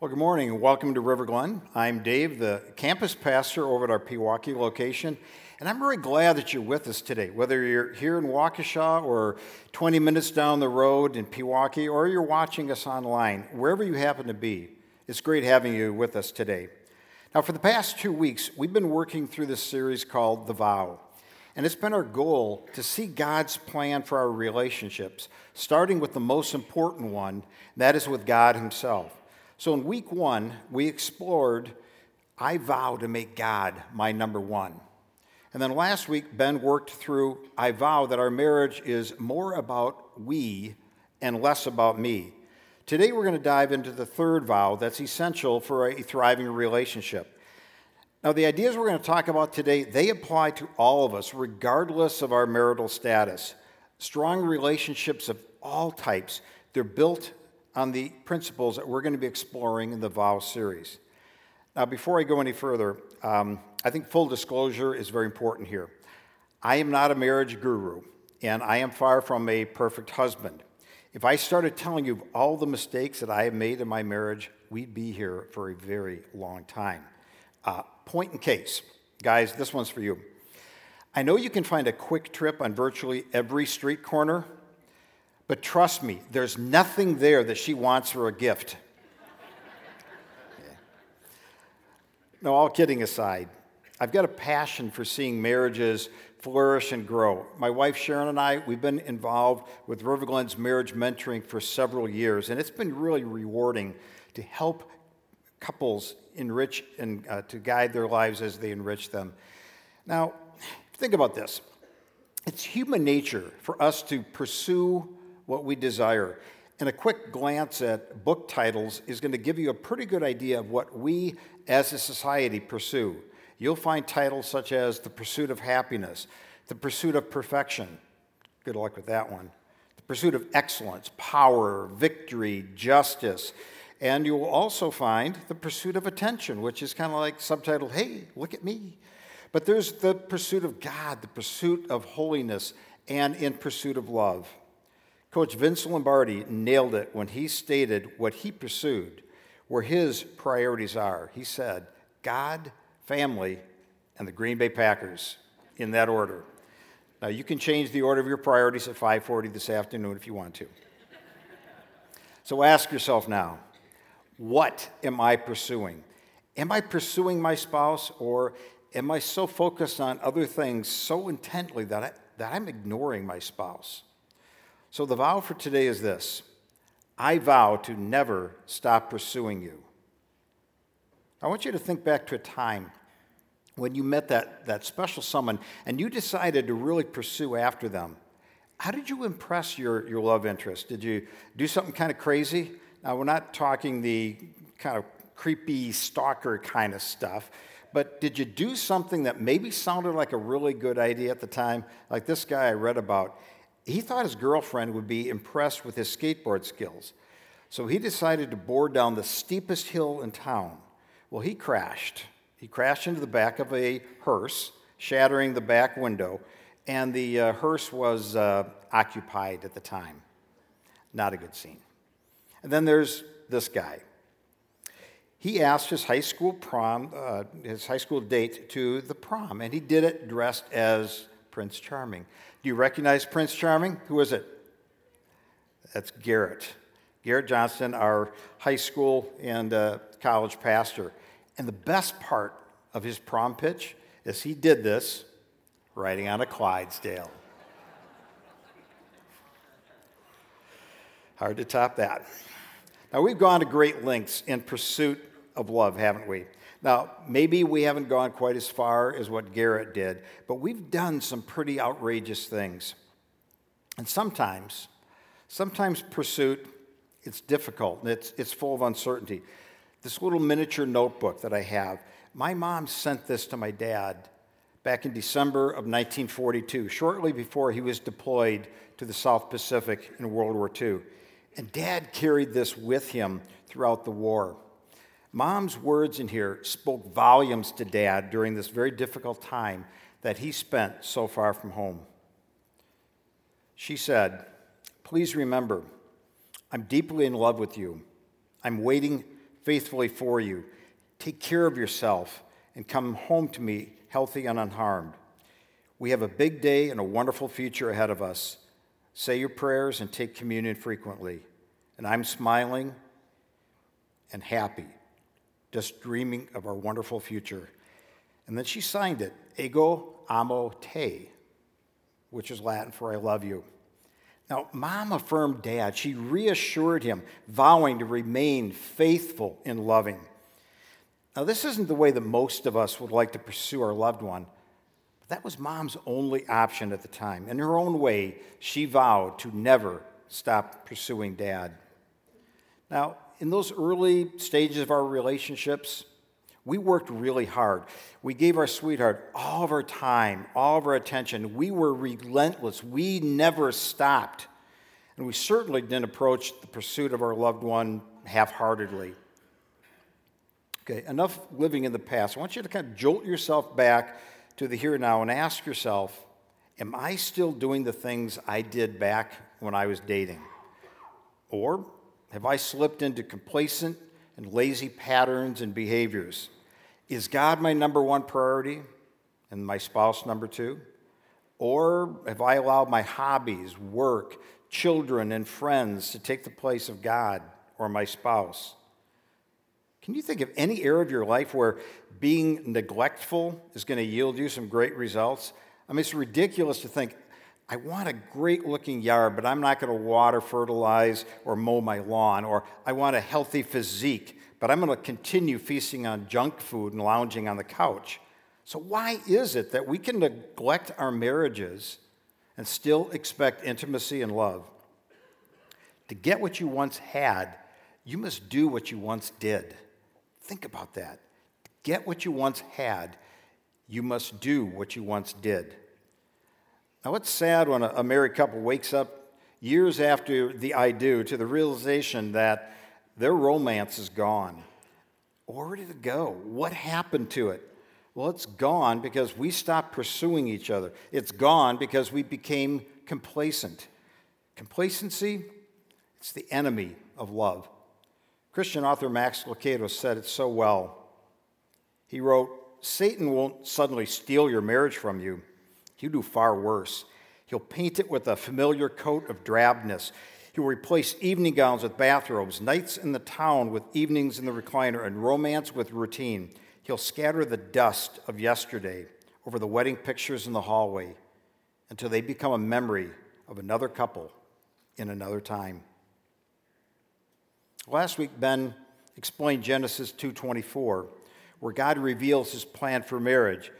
Well, good morning and welcome to River Glen. I'm Dave, the campus pastor over at our Pewaukee location, and I'm very glad that you're with us today. Whether you're here in Waukesha or 20 minutes down the road in Pewaukee, or you're watching us online, wherever you happen to be, it's great having you with us today. Now, for the past two weeks, we've been working through this series called The Vow. And it's been our goal to see God's plan for our relationships, starting with the most important one, that is with God Himself. So in week one, we explored I vow to make God my number one. And then last week, Ben worked through I vow that our marriage is more about we and less about me. Today, we're going to dive into the third vow that's essential for a thriving relationship. Now, the ideas we're going to talk about today, they apply to all of us, regardless of our marital status. Strong relationships of all types, they're built on the principles that we're going to be exploring in the vow series. Now, before I go any further, um, I think full disclosure is very important here. I am not a marriage guru, and I am far from a perfect husband. If I started telling you all the mistakes that I have made in my marriage, we'd be here for a very long time. Uh, point in case, guys, this one's for you. I know you can find a Kwik Trip on virtually every street corner, but trust me, there's nothing there that she wants for a gift. No, all kidding aside, I've got a passion for seeing marriages flourish and grow. My wife Sharon and I, we've been involved with River Glen's marriage mentoring for several years, and it's been really rewarding to help couples enrich and uh, to guide their lives as they enrich them. Now, think about this it's human nature for us to pursue what we desire. And a quick glance at book titles is going to give you a pretty good idea of what we as a society pursue. You'll find titles such as The Pursuit of Happiness, The Pursuit of Perfection. Good luck with that one. The Pursuit of Excellence, Power, Victory, Justice. And you will also find The Pursuit of Attention, which is kind of like subtitled, Hey, look at me. But there's the pursuit of God, the pursuit of holiness, and in pursuit of love. Coach Vince Lombardi nailed it when he stated what he pursued, where his priorities are. He said, God, family, and the Green Bay Packers in that order. Now you can change the order of your priorities at 5:40 this afternoon if you want to. so ask yourself now, what am I pursuing? Am I pursuing my spouse or am I so focused on other things so intently that, I, that I'm ignoring my spouse? So the vow for today is this I vow to never stop pursuing you. I want you to think back to a time when you met that, that special someone and you decided to really pursue after them. How did you impress your, your love interest? Did you do something kind of crazy? Now, we're not talking the kind of creepy stalker kind of stuff, but did you do something that maybe sounded like a really good idea at the time? Like this guy I read about, he thought his girlfriend would be impressed with his skateboard skills. So he decided to board down the steepest hill in town. Well, he crashed. He crashed into the back of a hearse, shattering the back window, and the uh, hearse was uh, occupied at the time. Not a good scene. And then there's this guy. He asked his high school prom, uh, his high school date to the prom, and he did it dressed as Prince Charming. Do you recognize Prince Charming? Who is it? That's Garrett. Garrett Johnston, our high school and uh, college pastor. And the best part of his prom pitch is he did this riding on a Clydesdale. Hard to top that. Now, we've gone to great lengths in pursuit of love, haven't we? Now, maybe we haven't gone quite as far as what Garrett did, but we've done some pretty outrageous things. And sometimes, sometimes pursuit, it's difficult and it's, it's full of uncertainty. This little miniature notebook that I have, my mom sent this to my dad back in December of 1942, shortly before he was deployed to the South Pacific in World War II. And dad carried this with him throughout the war. Mom's words in here spoke volumes to dad during this very difficult time that he spent so far from home. She said, Please remember, I'm deeply in love with you. I'm waiting faithfully for you. Take care of yourself and come home to me healthy and unharmed. We have a big day and a wonderful future ahead of us. Say your prayers and take communion frequently. And I'm smiling and happy, just dreaming of our wonderful future. And then she signed it, Ego amo te, which is Latin for I love you. Now, mom affirmed dad. She reassured him, vowing to remain faithful in loving. Now, this isn't the way that most of us would like to pursue our loved one. But that was mom's only option at the time. In her own way, she vowed to never stop pursuing dad. Now, in those early stages of our relationships, we worked really hard. We gave our sweetheart all of our time, all of our attention. We were relentless. We never stopped. And we certainly didn't approach the pursuit of our loved one half heartedly. Okay, enough living in the past. I want you to kind of jolt yourself back to the here and now and ask yourself Am I still doing the things I did back when I was dating? Or have I slipped into complacent and lazy patterns and behaviors? Is God my number one priority and my spouse number two? Or have I allowed my hobbies, work, children, and friends to take the place of God or my spouse? Can you think of any area of your life where being neglectful is going to yield you some great results? I mean, it's ridiculous to think, I want a great looking yard, but I'm not going to water, fertilize, or mow my lawn. Or I want a healthy physique, but I'm going to continue feasting on junk food and lounging on the couch. So, why is it that we can neglect our marriages and still expect intimacy and love? To get what you once had, you must do what you once did. Think about that. To get what you once had, you must do what you once did. Now, it's sad when a, married couple wakes up years after the I do to the realization that their romance is gone. Where did it go? What happened to it? Well, it's gone because we stopped pursuing each other. It's gone because we became complacent. Complacency, it's the enemy of love. Christian author Max Lucado said it so well. He wrote, Satan won't suddenly steal your marriage from you. He'll do far worse. He'll paint it with a familiar coat of drabness. He'll replace evening gowns with bathrobes, nights in the town with evenings in the recliner, and romance with routine. He'll scatter the dust of yesterday over the wedding pictures in the hallway until they become a memory of another couple in another time. Last week Ben explained Genesis 2:24 where God reveals his plan for marriage.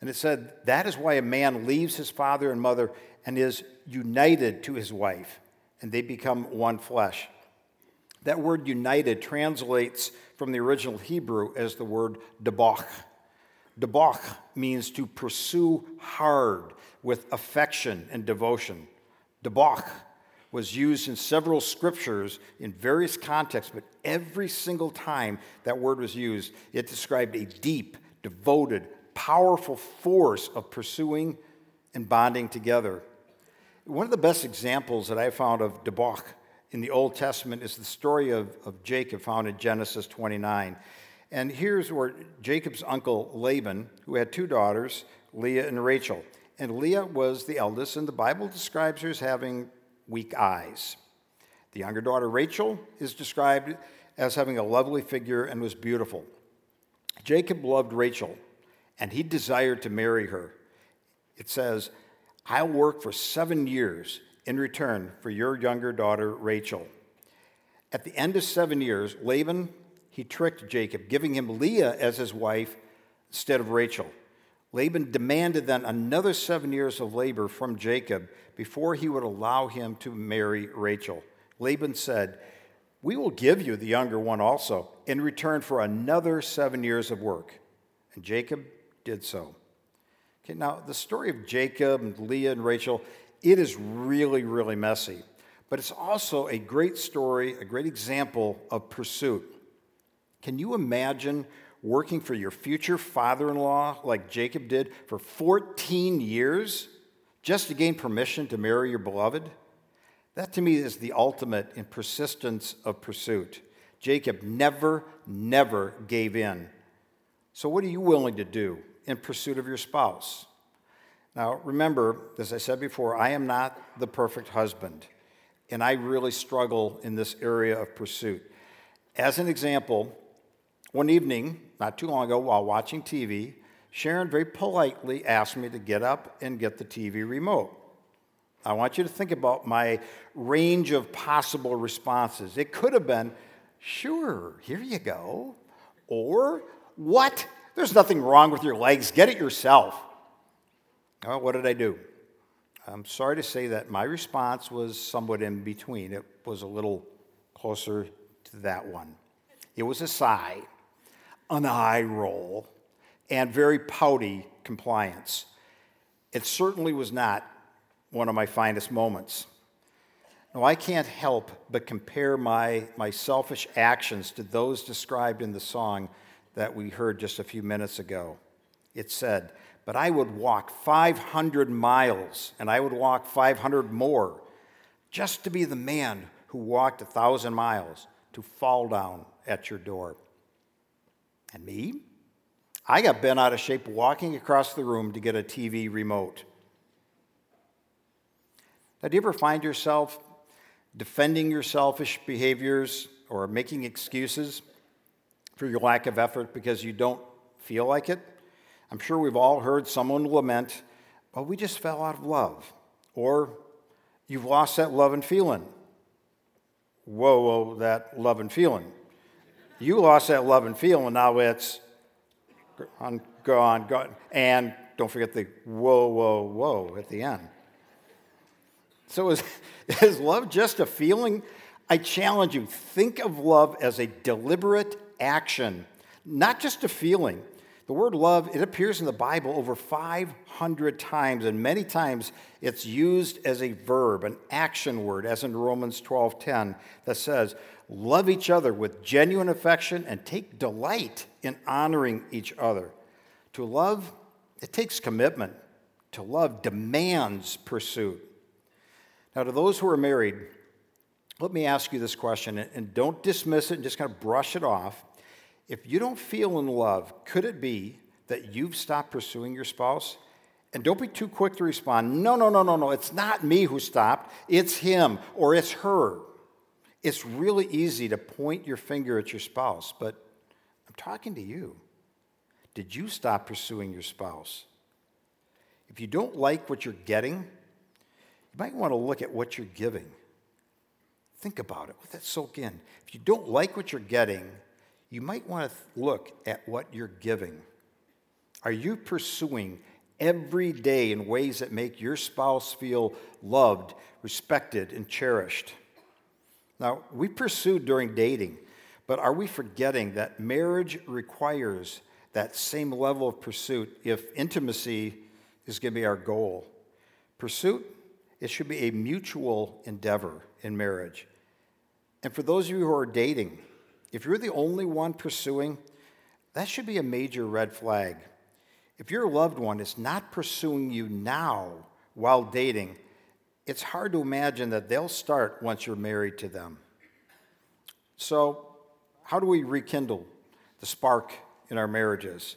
And it said, That is why a man leaves his father and mother and is united to his wife, and they become one flesh. That word united translates from the original Hebrew as the word debach. Debach means to pursue hard with affection and devotion. Debach was used in several scriptures in various contexts, but every single time that word was used, it described a deep, devoted, powerful force of pursuing and bonding together. One of the best examples that I found of debauch in the Old Testament is the story of, of Jacob found in Genesis 29. And here's where Jacob's uncle Laban, who had two daughters, Leah and Rachel. And Leah was the eldest, and the Bible describes her as having weak eyes. The younger daughter, Rachel, is described as having a lovely figure and was beautiful. Jacob loved Rachel and he desired to marry her. It says, I'll work for seven years in return for your younger daughter, Rachel. At the end of seven years, Laban, he tricked Jacob, giving him Leah as his wife instead of Rachel. Laban demanded then another seven years of labor from Jacob before he would allow him to marry Rachel. Laban said, We will give you the younger one also in return for another seven years of work. And Jacob did so. Okay, now the story of Jacob and Leah and Rachel, it is really, really messy. But it's also a great story, a great example of pursuit. Can you imagine working for your future father in law like Jacob did for 14 years just to gain permission to marry your beloved? That to me is the ultimate in persistence of pursuit. Jacob never, never gave in. So, what are you willing to do in pursuit of your spouse? Now, remember, as I said before, I am not the perfect husband, and I really struggle in this area of pursuit. As an example, one evening, not too long ago, while watching TV, Sharon very politely asked me to get up and get the TV remote. I want you to think about my range of possible responses. It could have been, sure, here you go. Or, what? There's nothing wrong with your legs, get it yourself. Well, what did I do? I'm sorry to say that my response was somewhat in between. It was a little closer to that one. It was a sigh, an eye roll, and very pouty compliance. It certainly was not one of my finest moments. Now, I can't help but compare my, my selfish actions to those described in the song that we heard just a few minutes ago. It said, But I would walk 500 miles, and I would walk 500 more, just to be the man who walked a thousand miles to fall down at your door. And me? I got bent out of shape walking across the room to get a TV remote. Now, do you ever find yourself defending your selfish behaviors or making excuses for your lack of effort because you don't feel like it? I'm sure we've all heard someone lament, well, we just fell out of love. Or you've lost that love and feeling. Whoa, whoa, that love and feeling. You lost that love and feeling, now it's on, go on, go on. And don't forget the whoa, whoa, whoa at the end. So is, is love just a feeling? I challenge you think of love as a deliberate action, not just a feeling. The word love, it appears in the Bible over 500 times, and many times it's used as a verb, an action word, as in Romans 12:10, that says, Love each other with genuine affection and take delight in honoring each other. To love, it takes commitment. To love demands pursuit. Now, to those who are married, let me ask you this question, and don't dismiss it and just kind of brush it off. If you don't feel in love, could it be that you've stopped pursuing your spouse? And don't be too quick to respond, no, no, no, no, no, it's not me who stopped, it's him or it's her. It's really easy to point your finger at your spouse, but I'm talking to you. Did you stop pursuing your spouse? If you don't like what you're getting, you might want to look at what you're giving. Think about it. Let that soak in. If you don't like what you're getting, you might want to look at what you're giving. Are you pursuing every day in ways that make your spouse feel loved, respected, and cherished? Now, we pursue during dating, but are we forgetting that marriage requires that same level of pursuit if intimacy is going to be our goal? Pursuit, it should be a mutual endeavor in marriage. And for those of you who are dating, if you're the only one pursuing, that should be a major red flag. If your loved one is not pursuing you now while dating, it's hard to imagine that they'll start once you're married to them. So, how do we rekindle the spark in our marriages?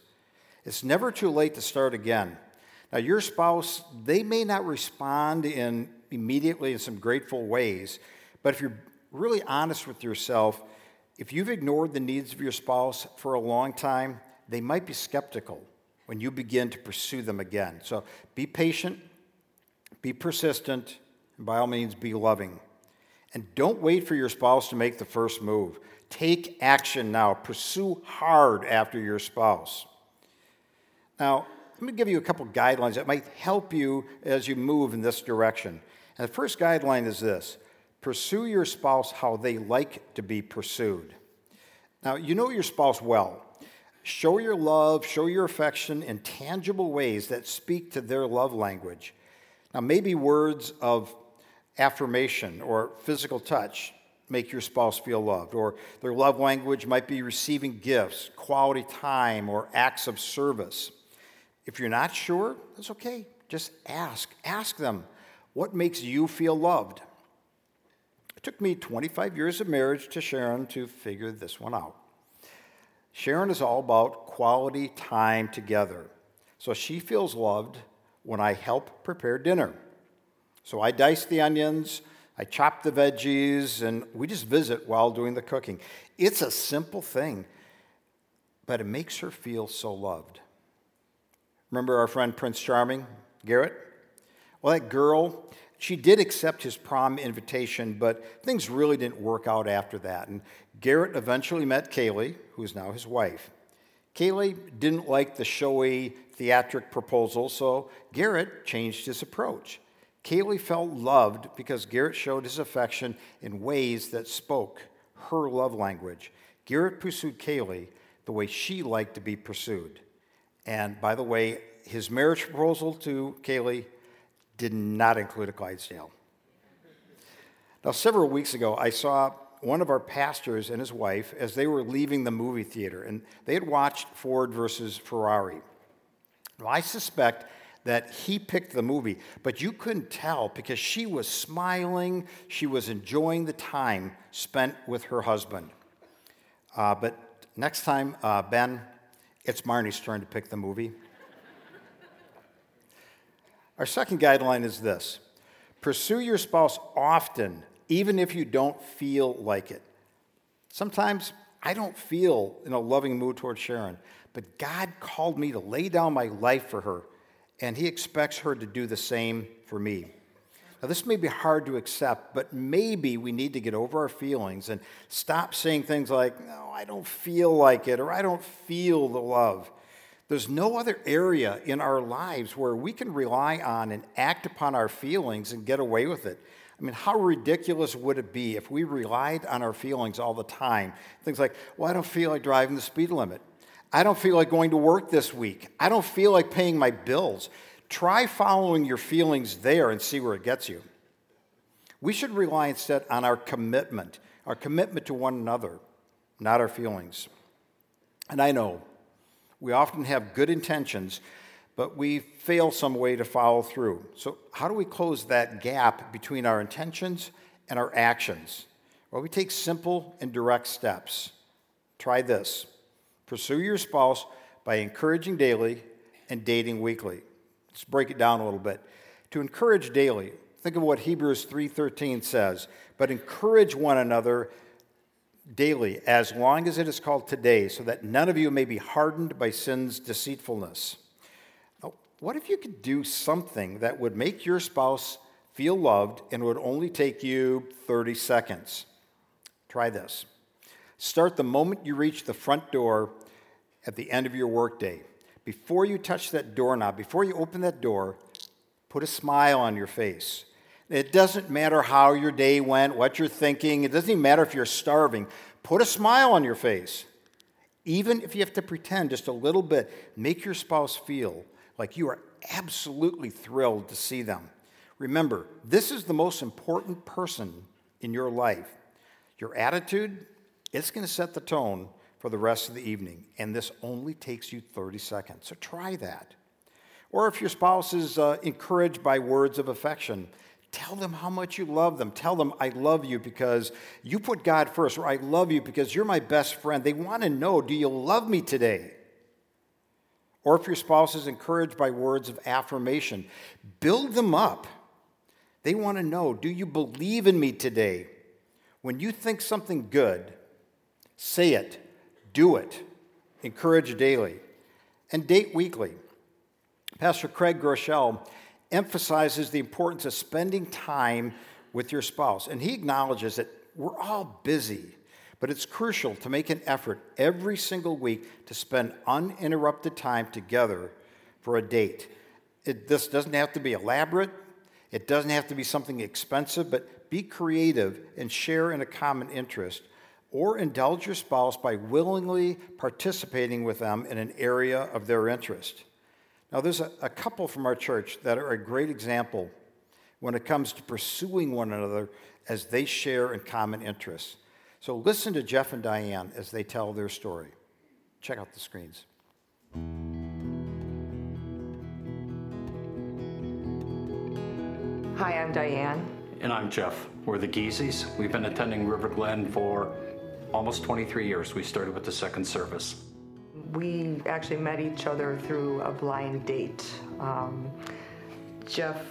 It's never too late to start again. Now, your spouse, they may not respond in immediately in some grateful ways, but if you're really honest with yourself, if you've ignored the needs of your spouse for a long time, they might be skeptical when you begin to pursue them again. So be patient, be persistent, and by all means, be loving. And don't wait for your spouse to make the first move. Take action now. Pursue hard after your spouse. Now, let me give you a couple guidelines that might help you as you move in this direction. And the first guideline is this pursue your spouse how they like to be pursued. Now, you know your spouse well. Show your love, show your affection in tangible ways that speak to their love language. Now, maybe words of affirmation or physical touch make your spouse feel loved, or their love language might be receiving gifts, quality time, or acts of service. If you're not sure, that's okay. Just ask. Ask them what makes you feel loved. It took me 25 years of marriage to Sharon to figure this one out. Sharon is all about quality time together. So she feels loved when I help prepare dinner. So I dice the onions, I chop the veggies, and we just visit while doing the cooking. It's a simple thing, but it makes her feel so loved. Remember our friend Prince Charming, Garrett? Well, that girl, she did accept his prom invitation, but things really didn't work out after that. And Garrett eventually met Kaylee, who is now his wife. Kaylee didn't like the showy theatric proposal, so Garrett changed his approach. Kaylee felt loved because Garrett showed his affection in ways that spoke her love language. Garrett pursued Kaylee the way she liked to be pursued. And by the way, his marriage proposal to Kaylee did not include a Clydesdale. Now, several weeks ago, I saw one of our pastors and his wife as they were leaving the movie theater, and they had watched Ford versus Ferrari. Now, I suspect that he picked the movie, but you couldn't tell because she was smiling, she was enjoying the time spent with her husband. Uh, but next time, uh, Ben, it's Marnie's turn to pick the movie. Our second guideline is this pursue your spouse often, even if you don't feel like it. Sometimes I don't feel in a loving mood towards Sharon, but God called me to lay down my life for her, and He expects her to do the same for me. Now, this may be hard to accept, but maybe we need to get over our feelings and stop saying things like, No, I don't feel like it, or I don't feel the love. There's no other area in our lives where we can rely on and act upon our feelings and get away with it. I mean, how ridiculous would it be if we relied on our feelings all the time? Things like, well, I don't feel like driving the speed limit. I don't feel like going to work this week. I don't feel like paying my bills. Try following your feelings there and see where it gets you. We should rely instead on our commitment, our commitment to one another, not our feelings. And I know we often have good intentions, but we fail some way to follow through. So, how do we close that gap between our intentions and our actions? Well, we take simple and direct steps. Try this pursue your spouse by encouraging daily and dating weekly. Let's break it down a little bit. To encourage daily, think of what Hebrews 3:13 says, but encourage one another daily, as long as it is called today, so that none of you may be hardened by sin's deceitfulness. Now, what if you could do something that would make your spouse feel loved and would only take you 30 seconds? Try this. Start the moment you reach the front door at the end of your workday. Before you touch that doorknob, before you open that door, put a smile on your face. It doesn't matter how your day went, what you're thinking. It doesn't even matter if you're starving. Put a smile on your face. Even if you have to pretend just a little bit, make your spouse feel like you are absolutely thrilled to see them. Remember, this is the most important person in your life. Your attitude, it's going to set the tone for the rest of the evening, and this only takes you 30 seconds. So try that. Or if your spouse is uh, encouraged by words of affection, Tell them how much you love them. Tell them, I love you because you put God first, or I love you because you're my best friend. They want to know, do you love me today? Or if your spouse is encouraged by words of affirmation, build them up. They want to know, do you believe in me today? When you think something good, say it, do it, encourage daily, and date weekly. Pastor Craig Groeschel emphasizes the importance of spending time with your spouse. And he acknowledges that we're all busy, but it's crucial to make an effort every single week to spend uninterrupted time together for a date. It, this doesn't have to be elaborate, it doesn't have to be something expensive, but be creative and share in a common interest. Or indulge your spouse by willingly participating with them in an area of their interest. Now, there's a, a couple from our church that are a great example when it comes to pursuing one another as they share in common interests. So, listen to Jeff and Diane as they tell their story. Check out the screens. Hi, I'm Diane, And I'm Jeff. We're the Geeseys. We've been attending River Glen for almost 23 years. We started with the second service. We actually met each other through a blind date. Um, Jeff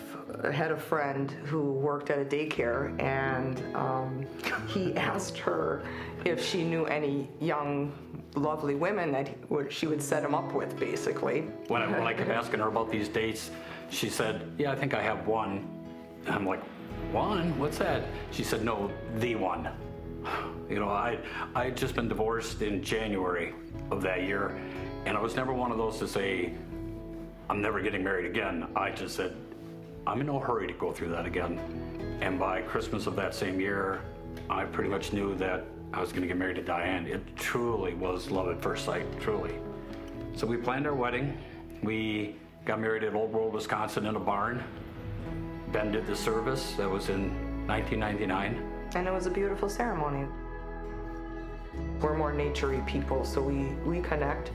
had a friend who worked at a daycare, and um, he asked her if she knew any young, lovely women that she would set him up with, basically. When I, when I kept asking her about these dates, she said, Yeah, I think I have one. And I'm like, One? What's that? She said, No, the one. You know, I I had just been divorced in January of that year, and I was never one of those to say, I'm never getting married again. I just said, I'm in no hurry to go through that again. And by Christmas of that same year, I pretty much knew that I was going to get married to Diane. It truly was love at first sight, truly. So we planned our wedding. We got married at Old World, Wisconsin in a barn. Ben did the service. That was in 1999. And it was a beautiful ceremony. We're more naturey people, so we, we connect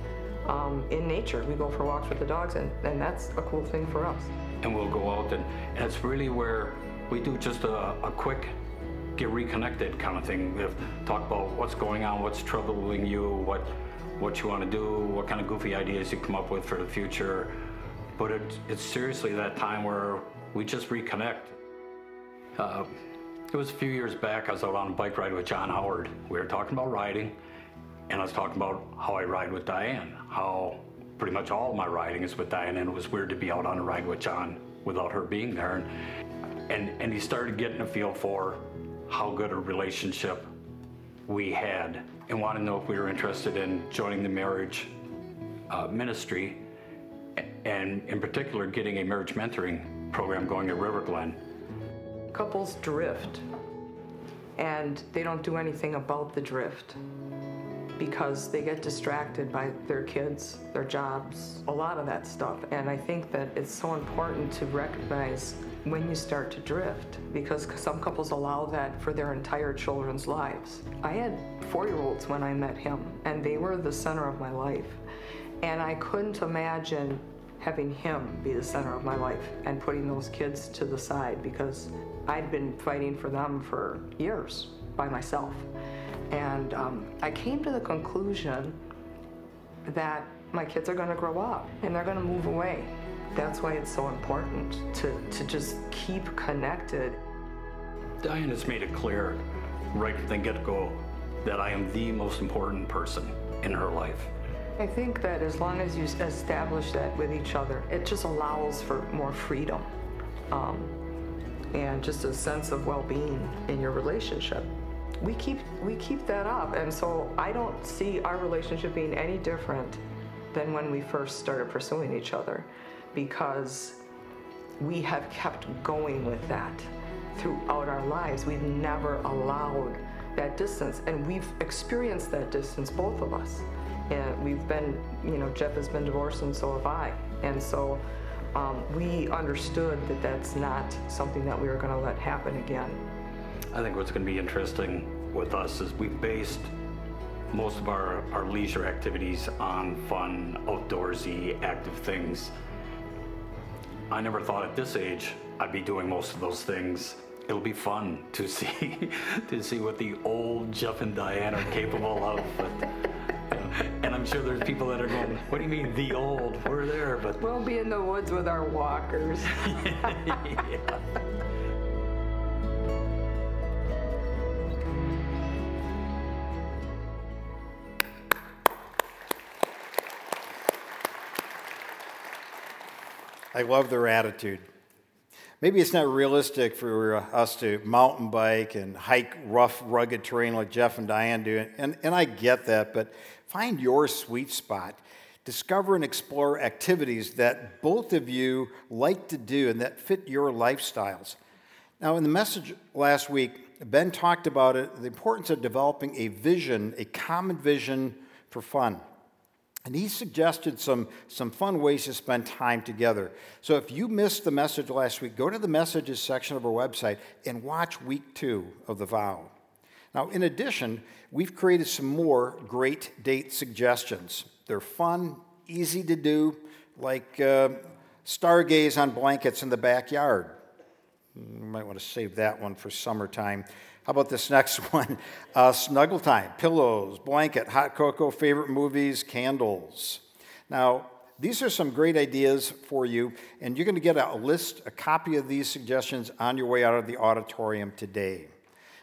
um, in nature. We go for walks with the dogs, and, and that's a cool thing for us and we'll go out and, and it's really where we do just a, a quick get reconnected kind of thing. We talk about what's going on, what's troubling you, what what you want to do, what kind of goofy ideas you come up with for the future. But it, it's seriously that time where we just reconnect. Uh, it was a few years back. I was out on a bike ride with John Howard. We were talking about riding, and I was talking about how I ride with Diane, how pretty much all my riding is with Diane, and it was weird to be out on a ride with John without her being there. And, and, and he started getting a feel for how good a relationship we had and wanted to know if we were interested in joining the marriage uh, ministry and in particular getting a marriage mentoring program going at River Glen. Couples drift and they don't do anything about the drift because they get distracted by their kids, their jobs, a lot of that stuff. And I think that it's so important to recognize when you start to drift because some couples allow that for their entire children's lives. I had four year olds when I met him, and they were the center of my life. And I couldn't imagine having him be the center of my life and putting those kids to the side because I'd been fighting for them for years by myself. And um, I came to the conclusion that my kids are going to grow up and they're going to move away. That's why it's so important to, to just keep connected. Diane has made it clear right from the get go that I am the most important person in her life. I think that as long as you establish that with each other, it just allows for more freedom um, and just a sense of well being in your relationship. We keep we keep that up. And so i don't see our relationship being any different than when we first started pursuing each other because we have kept going with that throughout our lives. We've never allowed that distance and we've experienced that distance both of us. And we've been you know jeff has been divorced and so have i. And so um, we understood that that's not something that we were going to let happen again I think what's going to be interesting with us is we've based most of our, our leisure activities on fun, outdoorsy, active things. I never thought at this age I'd be doing most of those things. It'll be fun to see to see what the old Jeff and Diane are capable of. But, and I'm sure there's people that are going, "What do you mean the old? We're there." But we'll be in the woods with our walkers. yeah. I love their attitude. Maybe it's not realistic for us to mountain bike and hike rough, rugged terrain like Jeff and Diane do, and, and I get that, but find your sweet spot. Discover and explore activities that both of you like to do and that fit your lifestyles. Now, in the message last week, Ben talked about it, the importance of developing a vision, a common vision for fun. And he suggested some, some fun ways to spend time together. So if you missed the message last week, go to the messages section of our website and watch week two of the vow. Now, in addition, we've created some more great date suggestions. They're fun, easy to do, like uh, stargaze on blankets in the backyard. You might want to save that one for summertime. How about this next one? Uh, snuggle time, pillows, blanket, hot cocoa, favorite movies, candles. Now, these are some great ideas for you, and you're going to get a list, a copy of these suggestions on your way out of the auditorium today.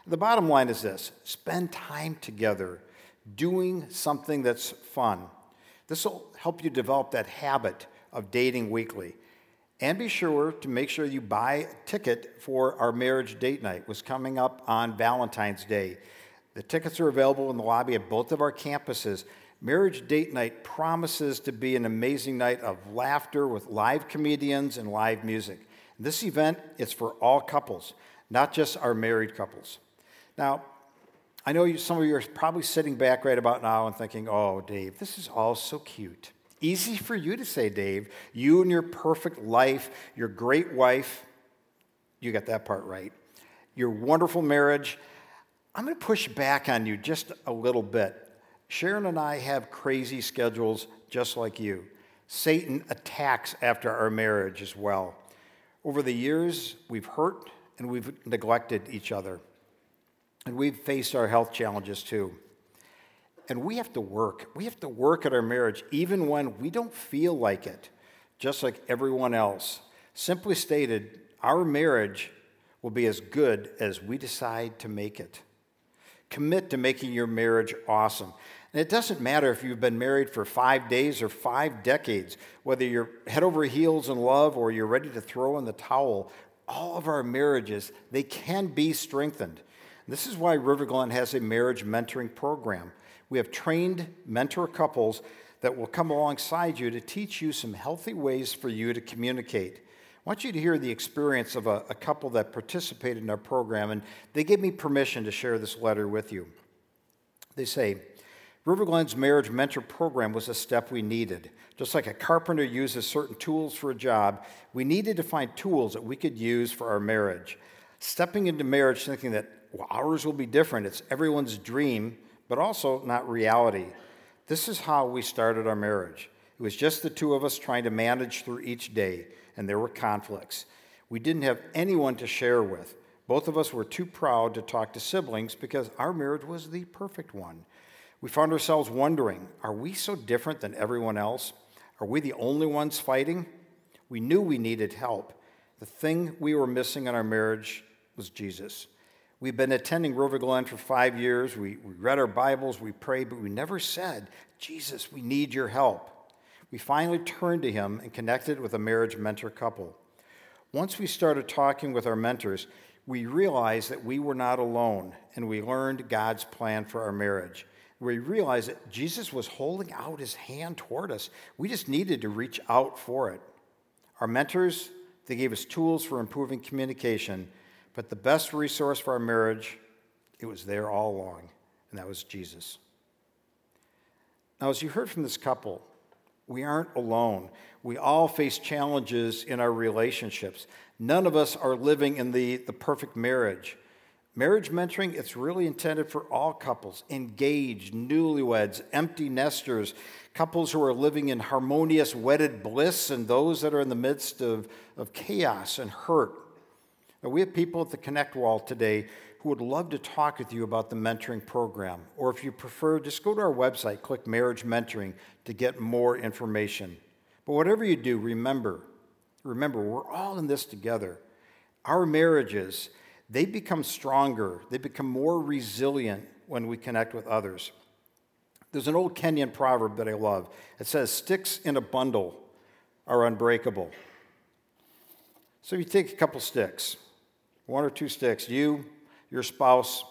The bottom line is this spend time together doing something that's fun. This will help you develop that habit of dating weekly. And be sure to make sure you buy a ticket for our marriage date night, was coming up on Valentine's Day. The tickets are available in the lobby at both of our campuses. Marriage Date Night promises to be an amazing night of laughter with live comedians and live music. This event is for all couples, not just our married couples. Now, I know you, some of you are probably sitting back right about now and thinking, oh, Dave, this is all so cute. Easy for you to say, Dave. You and your perfect life, your great wife, you got that part right. Your wonderful marriage. I'm going to push back on you just a little bit. Sharon and I have crazy schedules just like you. Satan attacks after our marriage as well. Over the years, we've hurt and we've neglected each other. And we've faced our health challenges too. And we have to work. We have to work at our marriage even when we don't feel like it, just like everyone else. Simply stated, our marriage will be as good as we decide to make it. Commit to making your marriage awesome. And it doesn't matter if you've been married for five days or five decades, whether you're head over heels in love or you're ready to throw in the towel, all of our marriages, they can be strengthened. This is why River Glen has a marriage mentoring program. We have trained mentor couples that will come alongside you to teach you some healthy ways for you to communicate. I want you to hear the experience of a, a couple that participated in our program, and they gave me permission to share this letter with you. They say, River Glen's marriage mentor program was a step we needed. Just like a carpenter uses certain tools for a job, we needed to find tools that we could use for our marriage. Stepping into marriage thinking that well, ours will be different, it's everyone's dream, but also not reality. This is how we started our marriage. It was just the two of us trying to manage through each day, and there were conflicts. We didn't have anyone to share with. Both of us were too proud to talk to siblings because our marriage was the perfect one. We found ourselves wondering are we so different than everyone else? Are we the only ones fighting? We knew we needed help. The thing we were missing in our marriage was Jesus. We've been attending River Glen for five years. We, we read our Bibles, we prayed, but we never said, Jesus, we need your help. We finally turned to him and connected with a marriage mentor couple. Once we started talking with our mentors, we realized that we were not alone and we learned God's plan for our marriage. We realized that Jesus was holding out his hand toward us. We just needed to reach out for it. Our mentors, they gave us tools for improving communication but the best resource for our marriage, it was there all along, and that was Jesus. Now, as you heard from this couple, we aren't alone. We all face challenges in our relationships. None of us are living in the, the perfect marriage. Marriage mentoring, it's really intended for all couples engaged, newlyweds, empty nesters, couples who are living in harmonious wedded bliss, and those that are in the midst of, of chaos and hurt. Now, we have people at the Connect Wall today who would love to talk with you about the mentoring program. Or if you prefer, just go to our website, click Marriage Mentoring to get more information. But whatever you do, remember, remember, we're all in this together. Our marriages, they become stronger, they become more resilient when we connect with others. There's an old Kenyan proverb that I love. It says, Sticks in a bundle are unbreakable. So you take a couple sticks, one or two sticks, you, your spouse,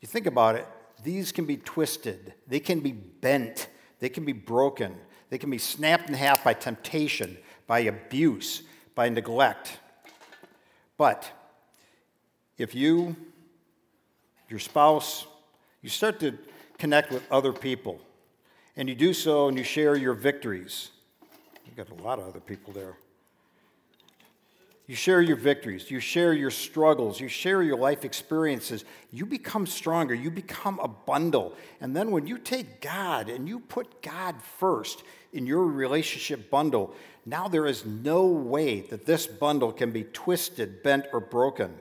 you think about it, these can be twisted, they can be bent, they can be broken, they can be snapped in half by temptation, by abuse, by neglect. But if you, your spouse, you start to connect with other people, and you do so and you share your victories, you've got a lot of other people there. You share your victories, you share your struggles, you share your life experiences. You become stronger, you become a bundle. And then when you take God and you put God first in your relationship bundle, now there is no way that this bundle can be twisted, bent, or broken.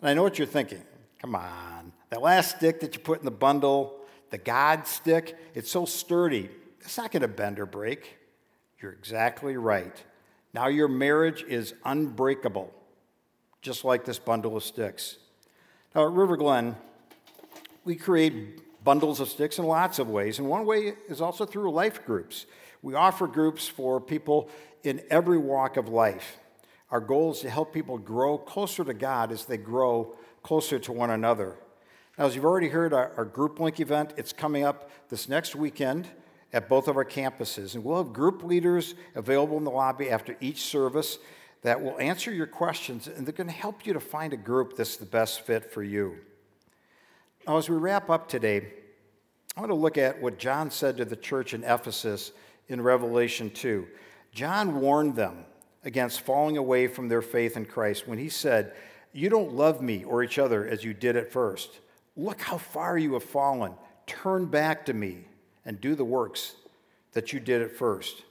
And I know what you're thinking. Come on, that last stick that you put in the bundle, the God stick, it's so sturdy. It's not going to bend or break. You're exactly right. Now your marriage is unbreakable, just like this bundle of sticks. Now at River Glen, we create bundles of sticks in lots of ways, and one way is also through life groups. We offer groups for people in every walk of life. Our goal is to help people grow closer to God as they grow closer to one another. Now, as you've already heard, our, our Group Link event, it's coming up this next weekend at both of our campuses. And we'll have group leaders available in the lobby after each service that will answer your questions, and they're going to help you to find a group that's the best fit for you. Now, as we wrap up today, I want to look at what John said to the church in Ephesus in Revelation 2. John warned them against falling away from their faith in Christ when he said, You don't love me or each other as you did at first. Look how far you have fallen. Turn back to me and do the works that you did at first.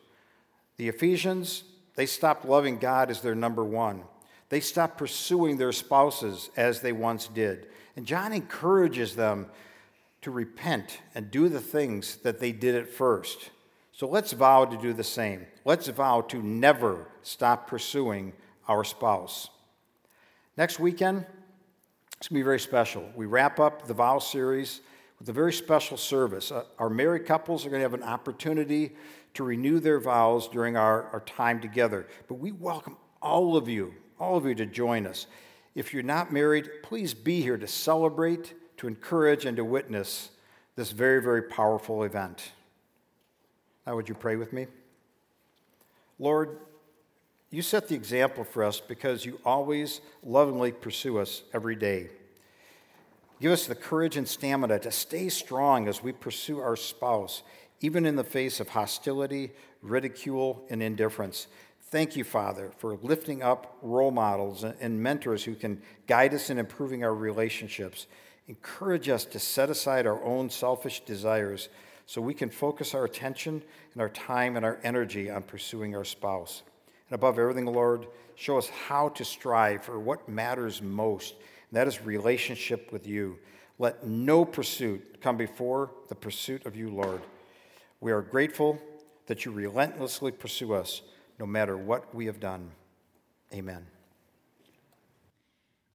The Ephesians, they stopped loving God as their number one. They stopped pursuing their spouses as they once did. And John encourages them to repent and do the things that they did at first. So let's vow to do the same. Let's vow to never stop pursuing our spouse. Next weekend, it's going to be very special. We wrap up the vow series with a very special service. Uh, our married couples are going to have an opportunity to renew their vows during our, our time together. But we welcome all of you, all of you to join us. If you're not married, please be here to celebrate, to encourage, and to witness this very, very powerful event. Now, would you pray with me? Lord, you set the example for us because you always lovingly pursue us every day. Give us the courage and stamina to stay strong as we pursue our spouse, even in the face of hostility, ridicule, and indifference. Thank you, Father, for lifting up role models and mentors who can guide us in improving our relationships. Encourage us to set aside our own selfish desires so we can focus our attention and our time and our energy on pursuing our spouse. And above everything, Lord, show us how to strive for what matters most that is relationship with you. Let no pursuit come before the pursuit of you, Lord. We are grateful that you relentlessly pursue us no matter what we have done. Amen.